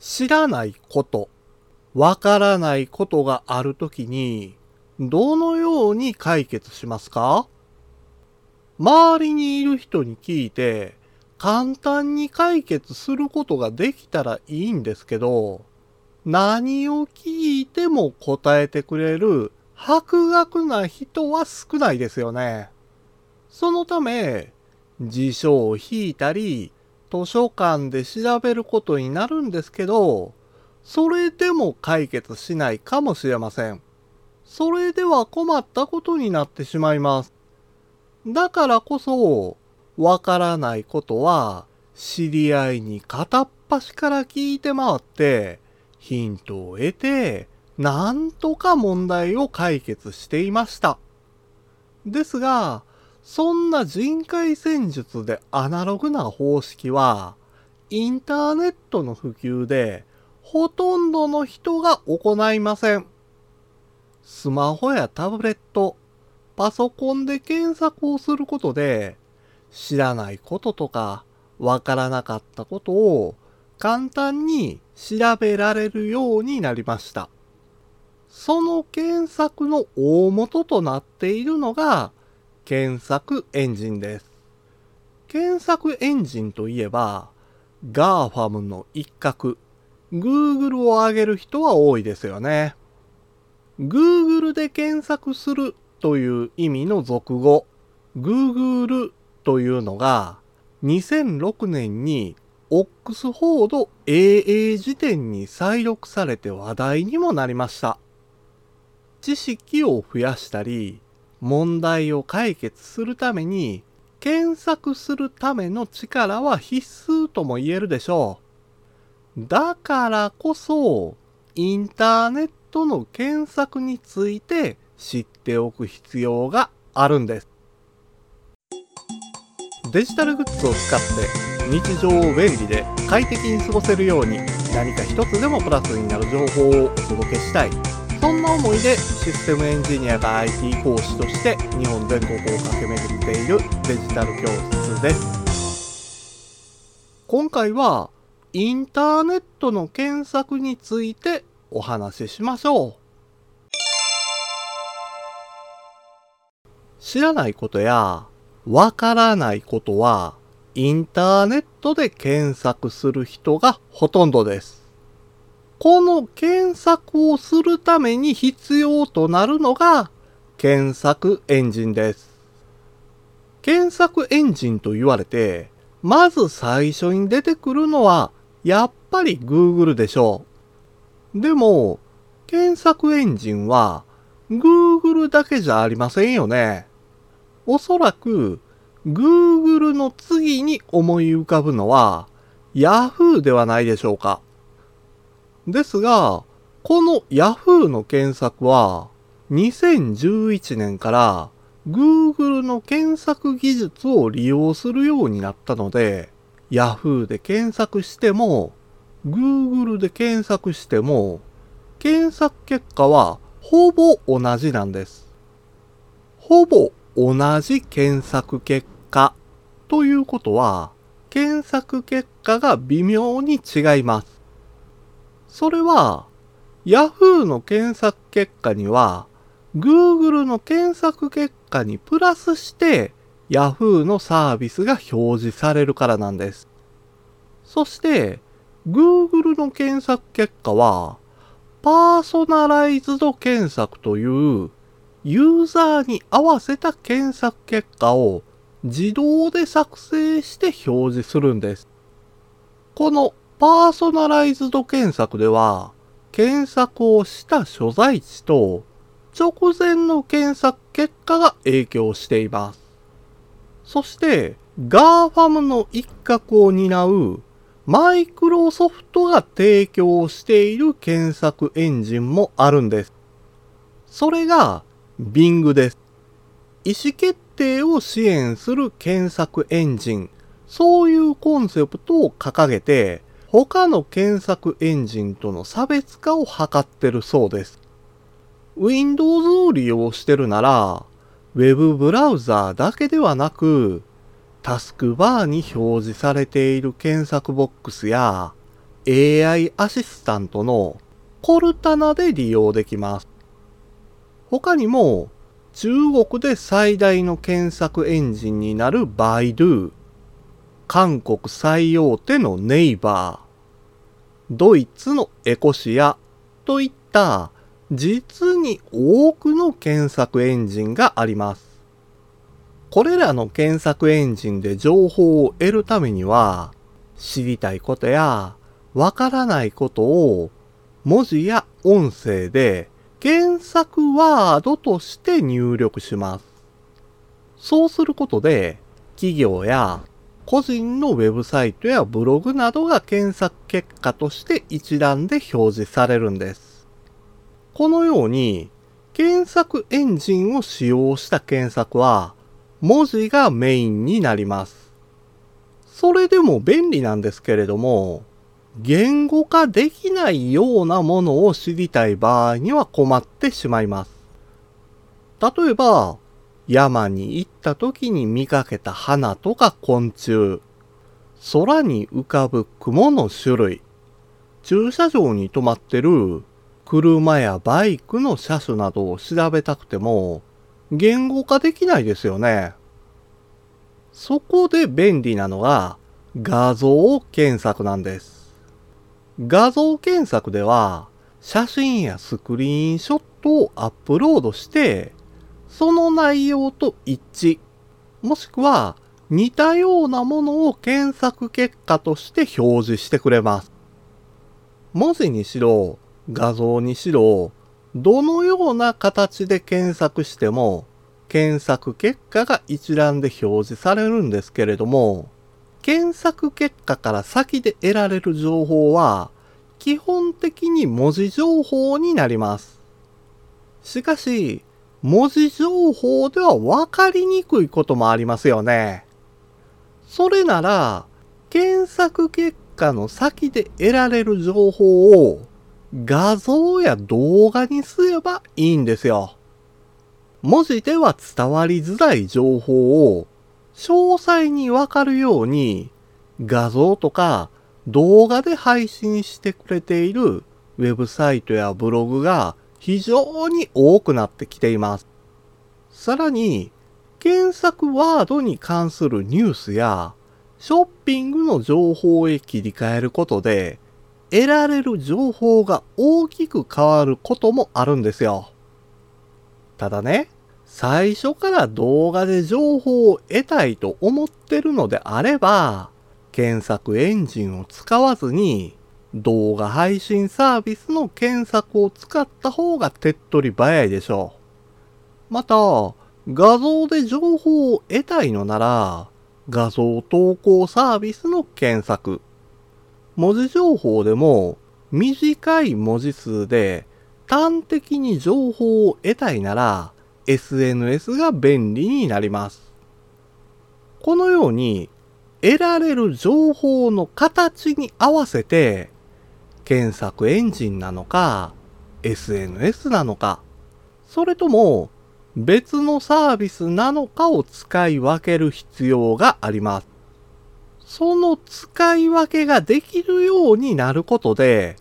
知らないこと、わからないことがあるときに、どのように解決しますか？周りにいる人に聞いて、簡単に解決することができたらいいんですけど、何を聞いても答えてくれる博学な人は少ないですよね。そのため、辞書を引いたり、図書館で調べることになるんですけど、それでも解決しないかもしれません。それでは困ったことになってしまいます。だからこそ、わからないことは、知り合いに片っ端から聞いて回って、ヒントを得て、なんとか問題を解決していました。ですが、そんな人海戦術でアナログな方式は、インターネットの普及で、ほとんどの人が行いません。スマホやタブレット、パソコンで検索をすることで、知らないこととか、わからなかったことを簡単に調べられるようになりました。その検索の大元となっているのが検索エンジンです。検索エンジンといえば GAFAM の一角 Google を挙げる人は多いですよね。Google で検索するという意味の俗語 Google というのが2006年にオックスフォード AA 辞典に再録されて話題にもなりました。知識を増やしたり、問題を解決するために、検索するための力は必須とも言えるでしょう。だからこそ、インターネットの検索について知っておく必要があるんです。デジタルグッズを使って日常を便利で快適に過ごせるように何か一つでもプラスになる情報をお届けしたい。そんな思いでシステムエンジニアが IT 講師として日本全国を駆け巡っているデジタル教室です。今回はインターネットの検索についてお話ししましょう。知らないことやわからないことはインターネットで検索する人がほとんどです。この検索をするために必要となるのが検索エンジンです。検索エンジンと言われて、まず最初に出てくるのはやっぱり Google でしょう。でも、検索エンジンは Google だけじゃありませんよね。おそらく Google の次に思い浮かぶのは Yahoo ではないでしょうか。ですが、この Yahoo の検索は2011年から Google の検索技術を利用するようになったので、Yahoo で検索しても、Google で検索しても、検索結果はほぼ同じなんです。ほぼ同じ検索結果ということは、検索結果が微妙に違います。それは、Yahoo の検索結果には、Google の検索結果にプラスして、Yahoo のサービスが表示されるからなんです。そして、Google の検索結果は、パーソナライズド検索という、ユーザーに合わせた検索結果を自動で作成して表示するんです。このパーソナライズド検索では、検索をした所在地と直前の検索結果が影響しています。そして、GAFAM の一角を担うマイクロソフトが提供している検索エンジンもあるんです。それが Bing です。意思決定を支援する検索エンジン、そういうコンセプトを掲げて、他の検索エンジンとの差別化を図ってるそうです。Windows を利用してるなら、Web ブラウザーだけではなく、タスクバーに表示されている検索ボックスや、AI アシスタントのコルタナで利用できます。他にも中国で最大の検索エンジンになるバイドゥ、韓国最大手のネイバー、ドイツのエコシアといった実に多くの検索エンジンがあります。これらの検索エンジンで情報を得るためには、知りたいことやわからないことを文字や音声で検索ワードとして入力します。そうすることで企業や個人のウェブサイトやブログなどが検索結果として一覧で表示されるんです。このように検索エンジンを使用した検索は文字がメインになります。それでも便利なんですけれども、言語化できないようなものを知りたい場合には困ってしまいます。例えば、山に行った時に見かけた花とか昆虫、空に浮かぶ雲の種類、駐車場に止まってる車やバイクの車種などを調べたくても、言語化できないですよね。そこで便利なのが画像検索なんです。画像検索では写真やスクリーンショットをアップロードして、その内容と一致、もしくは似たようなものを検索結果として表示してくれます。文字にしろ、画像にしろ、どのような形で検索しても検索結果が一覧で表示されるんですけれども、検索結果から先で得られる情報は、基本的に文字情報になります。しかし、文字情報では分かりにくいこともありますよね。それなら、検索結果の先で得られる情報を画像や動画にすればいいんですよ。文字では伝わりづらい情報を詳細にわかるように画像とか動画で配信してくれているウェブサイトやブログが非常に多くなってきています。さらに、検索ワードに関するニュースやショッピングの情報へ切り替えることで得られる情報が大きく変わることもあるんですよ。ただね、最初から動画で情報を得たいと思ってるのであれば、検索エンジンを使わずに動画配信サービスの検索を使った方が手っ取り早いでしょう。また、画像で情報を得たいのなら、画像投稿サービスの検索。文字情報でも短い文字数で端的に情報を得たいなら SNS が便利になります。このように得られる情報の形に合わせて検索エンジンなのか SNS なのかそれとも別のサービスなのかを使い分ける必要があります。その使い分けができるようになることで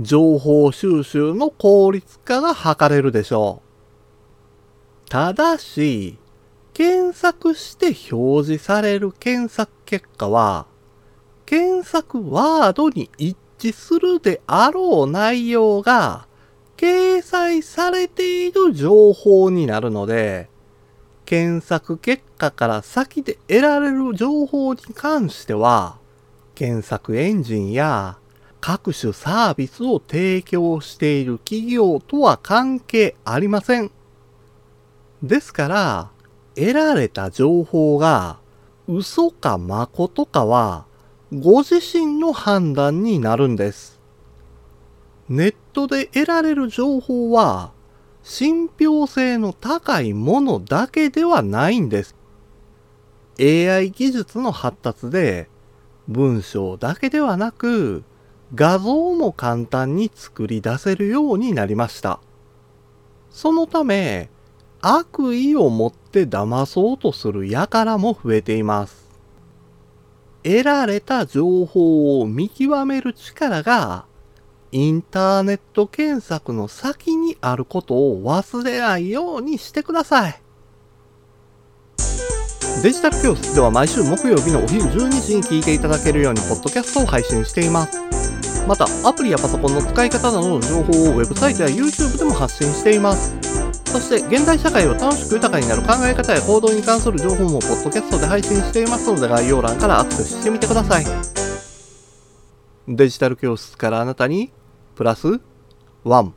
情報収集の効率化が図れるでしょう。ただし、検索して表示される検索結果は、検索ワードに一致するであろう内容が掲載されている情報になるので、検索結果から先で得られる情報に関しては、検索エンジンや各種サービスを提供している企業とは関係ありません。ですから、得られた情報が嘘か誠かはご自身の判断になるんです。ネットで得られる情報は信憑性の高いものだけではないんです。AI 技術の発達で文章だけではなく画像も簡単に作り出せるようになりました。そのため、悪意を持って騙そうとする輩も増えています。得られた情報を見極める力がインターネット検索の先にあることを忘れないようにしてください。デジタル教室では毎週木曜日のお昼12時に聞いていただけるようにポッドキャストを配信しています。また、アプリやパソコンの使い方などの情報をウェブサイトや YouTube でも発信しています。そして、現代社会を楽しく豊かになる考え方や行動に関する情報もポッドキャストで配信していますので概要欄からアクセスしてみてください。デジタル教室からあなたにプラスワン。